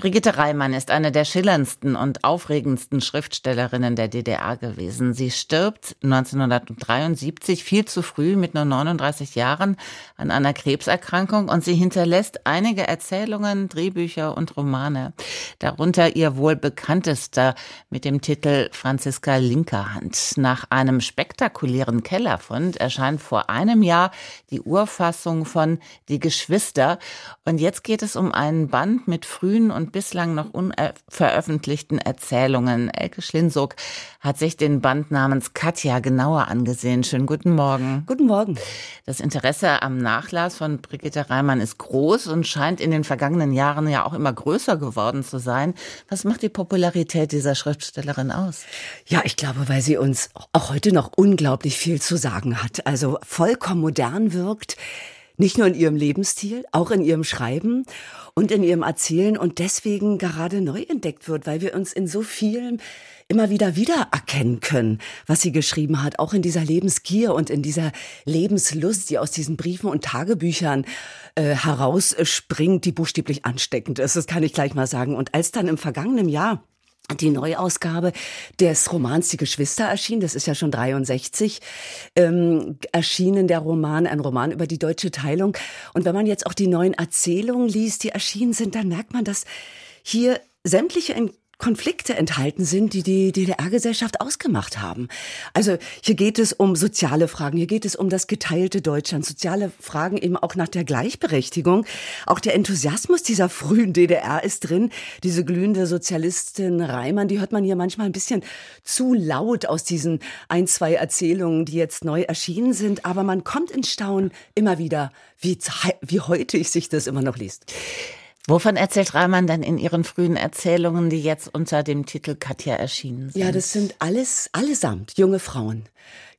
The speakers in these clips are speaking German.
Brigitte Reimann ist eine der schillerndsten und aufregendsten Schriftstellerinnen der DDR gewesen. Sie stirbt 1973 viel zu früh mit nur 39 Jahren an einer Krebserkrankung und sie hinterlässt einige Erzählungen, Drehbücher und Romane. Darunter ihr wohl bekanntester mit dem Titel Franziska Linkerhand. Nach einem spektakulären Kellerfund erscheint vor einem Jahr die Urfassung von Die Geschwister und jetzt geht es um einen Band mit frühen und bislang noch unveröffentlichten Erzählungen. Elke Schlinzog hat sich den Band namens Katja genauer angesehen. Schönen guten Morgen. Guten Morgen. Das Interesse am Nachlass von Brigitte Reimann ist groß und scheint in den vergangenen Jahren ja auch immer größer geworden zu sein. Was macht die Popularität dieser Schriftstellerin aus? Ja, ich glaube, weil sie uns auch heute noch unglaublich viel zu sagen hat. Also vollkommen modern wirkt. Nicht nur in ihrem Lebensstil, auch in ihrem Schreiben und in ihrem Erzählen und deswegen gerade neu entdeckt wird, weil wir uns in so vielem immer wieder wiedererkennen können, was sie geschrieben hat, auch in dieser Lebensgier und in dieser Lebenslust, die aus diesen Briefen und Tagebüchern äh, herausspringt, die buchstäblich ansteckend ist. Das kann ich gleich mal sagen. Und als dann im vergangenen Jahr die Neuausgabe des Romans Die Geschwister erschien, das ist ja schon 63 ähm, erschienen, der Roman, ein Roman über die deutsche Teilung. Und wenn man jetzt auch die neuen Erzählungen liest, die erschienen sind, dann merkt man, dass hier sämtliche Konflikte enthalten sind, die die DDR-Gesellschaft ausgemacht haben. Also hier geht es um soziale Fragen, hier geht es um das geteilte Deutschland, soziale Fragen eben auch nach der Gleichberechtigung. Auch der Enthusiasmus dieser frühen DDR ist drin. Diese glühende Sozialistin Reimann, die hört man hier manchmal ein bisschen zu laut aus diesen ein, zwei Erzählungen, die jetzt neu erschienen sind. Aber man kommt in Staunen immer wieder, wie, wie heutig sich das immer noch liest. Wovon erzählt Reimann denn in ihren frühen Erzählungen, die jetzt unter dem Titel Katja erschienen sind? Ja, das sind alles, allesamt junge Frauen.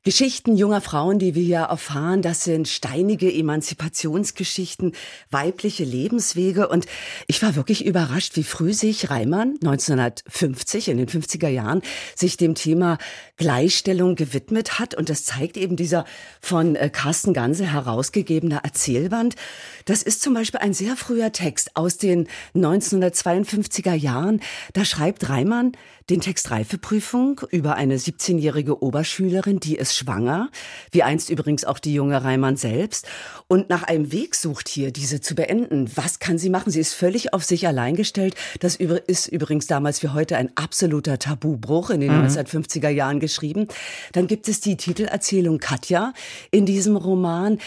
Geschichten junger Frauen, die wir hier erfahren, das sind steinige Emanzipationsgeschichten, weibliche Lebenswege. Und ich war wirklich überrascht, wie früh sich Reimann 1950, in den 50er Jahren, sich dem Thema Gleichstellung gewidmet hat. Und das zeigt eben dieser von äh, Carsten Ganse herausgegebene Erzählband. Das ist zum Beispiel ein sehr früher Text aus den 1952er Jahren. Da schreibt Reimann, den Text Reifeprüfung über eine 17-jährige Oberschülerin, die ist schwanger, wie einst übrigens auch die junge Reimann selbst, und nach einem Weg sucht hier, diese zu beenden. Was kann sie machen? Sie ist völlig auf sich allein gestellt. Das ist übrigens damals wie heute ein absoluter Tabubruch in den mhm. 1950er Jahren geschrieben. Dann gibt es die Titelerzählung Katja in diesem Roman.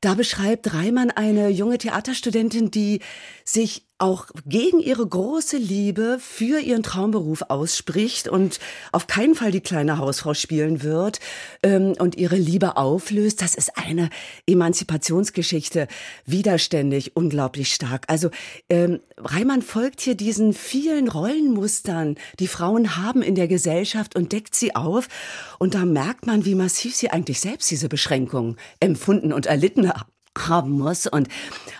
Da beschreibt Reimann eine junge Theaterstudentin, die sich auch gegen ihre große Liebe für ihren Traumberuf ausspricht und auf keinen Fall die kleine Hausfrau spielen wird ähm, und ihre Liebe auflöst. Das ist eine Emanzipationsgeschichte, widerständig, unglaublich stark. Also ähm, Reimann folgt hier diesen vielen Rollenmustern, die Frauen haben in der Gesellschaft und deckt sie auf. Und da merkt man, wie massiv sie eigentlich selbst diese Beschränkungen empfunden und erlitten haben haben muss. Und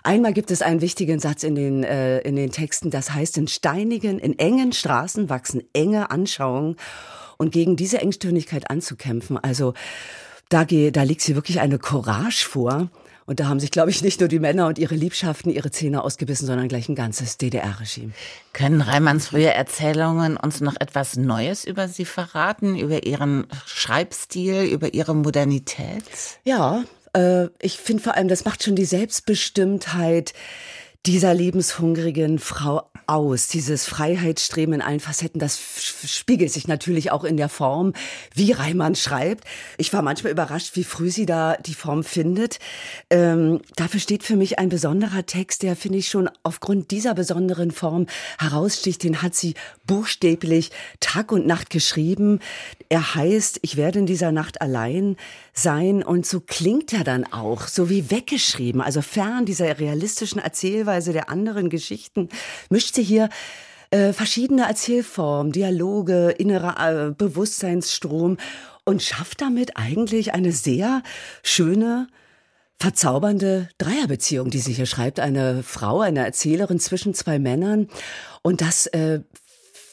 einmal gibt es einen wichtigen Satz in den, äh, in den Texten, das heißt, in steinigen, in engen Straßen wachsen enge Anschauungen und gegen diese Engstirnigkeit anzukämpfen. Also da, da liegt sie wirklich eine Courage vor. Und da haben sich, glaube ich, nicht nur die Männer und ihre Liebschaften ihre Zähne ausgebissen, sondern gleich ein ganzes DDR-Regime. Können Reimanns frühe Erzählungen uns noch etwas Neues über sie verraten, über ihren Schreibstil, über ihre Modernität? Ja, äh, ich finde vor allem, das macht schon die Selbstbestimmtheit dieser lebenshungrigen Frau aus. Dieses Freiheitsstreben in allen Facetten, das spiegelt sich natürlich auch in der Form, wie Reimann schreibt. Ich war manchmal überrascht, wie früh sie da die Form findet. Ähm, dafür steht für mich ein besonderer Text, der, finde ich, schon aufgrund dieser besonderen Form heraussticht. Den hat sie buchstäblich Tag und Nacht geschrieben. Er heißt, ich werde in dieser Nacht allein sein. Und so klingt er dann auch, so wie weggeschrieben. Also fern dieser realistischen Erzählweise der anderen Geschichten, mischt sie hier äh, verschiedene Erzählformen, Dialoge, innerer äh, Bewusstseinsstrom und schafft damit eigentlich eine sehr schöne, verzaubernde Dreierbeziehung, die sie hier schreibt. Eine Frau, eine Erzählerin zwischen zwei Männern. Und das äh,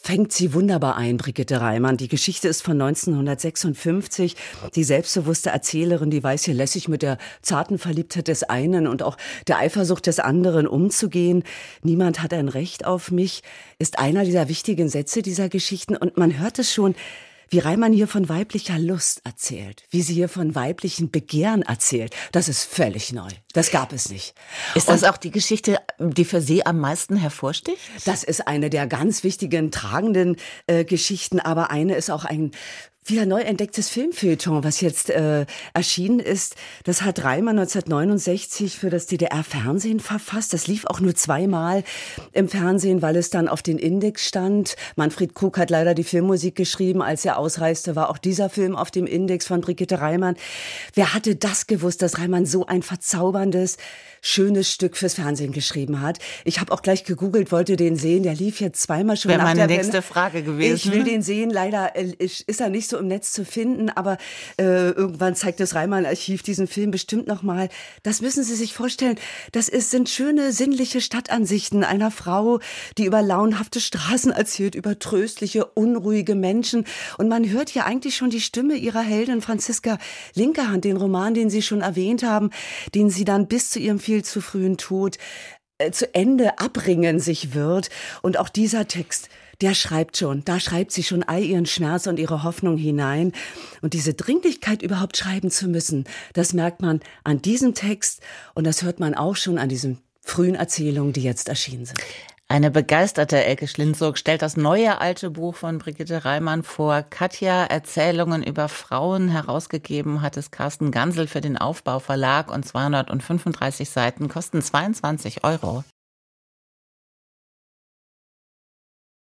fängt sie wunderbar ein, Brigitte Reimann. Die Geschichte ist von 1956. Die selbstbewusste Erzählerin, die weiß hier lässig mit der zarten Verliebtheit des einen und auch der Eifersucht des anderen umzugehen. Niemand hat ein Recht auf mich, ist einer dieser wichtigen Sätze dieser Geschichten. Und man hört es schon, wie Reimann hier von weiblicher Lust erzählt, wie sie hier von weiblichen Begehren erzählt, das ist völlig neu. Das gab es nicht. Ist das Und auch die Geschichte, die für Sie am meisten hervorsticht? Das ist eine der ganz wichtigen, tragenden äh, Geschichten, aber eine ist auch ein wieder neu entdecktes Filmfeuilleton, was jetzt äh, erschienen ist. Das hat Reimann 1969 für das DDR-Fernsehen verfasst. Das lief auch nur zweimal im Fernsehen, weil es dann auf den Index stand. Manfred Krug hat leider die Filmmusik geschrieben. Als er ausreiste, war auch dieser Film auf dem Index von Brigitte Reimann. Wer hatte das gewusst, dass Reimann so ein verzauberndes schönes Stück fürs Fernsehen geschrieben hat. Ich habe auch gleich gegoogelt, wollte den sehen. Der lief jetzt zweimal schon. Wäre meine nächste Wende. Frage gewesen. Ich will den sehen. Leider äh, ist er nicht so im Netz zu finden, aber äh, irgendwann zeigt das Reimann-Archiv diesen Film bestimmt noch mal. Das müssen Sie sich vorstellen. Das ist, sind schöne sinnliche Stadtansichten einer Frau, die über launhafte Straßen erzählt, über tröstliche, unruhige Menschen. Und man hört hier eigentlich schon die Stimme ihrer Heldin Franziska Linkerhand, den Roman, den Sie schon erwähnt haben, den sie dann bis zu ihrem viel zu frühen Tod äh, zu Ende abringen sich wird. Und auch dieser Text, der schreibt schon, da schreibt sie schon all ihren Schmerz und ihre Hoffnung hinein. Und diese Dringlichkeit überhaupt schreiben zu müssen, das merkt man an diesem Text und das hört man auch schon an diesen frühen Erzählungen, die jetzt erschienen sind. Eine begeisterte Elke Schlinzog stellt das neue alte Buch von Brigitte Reimann vor. Katja, Erzählungen über Frauen herausgegeben hat es Carsten Gansel für den Aufbau Verlag und 235 Seiten kosten 22 Euro.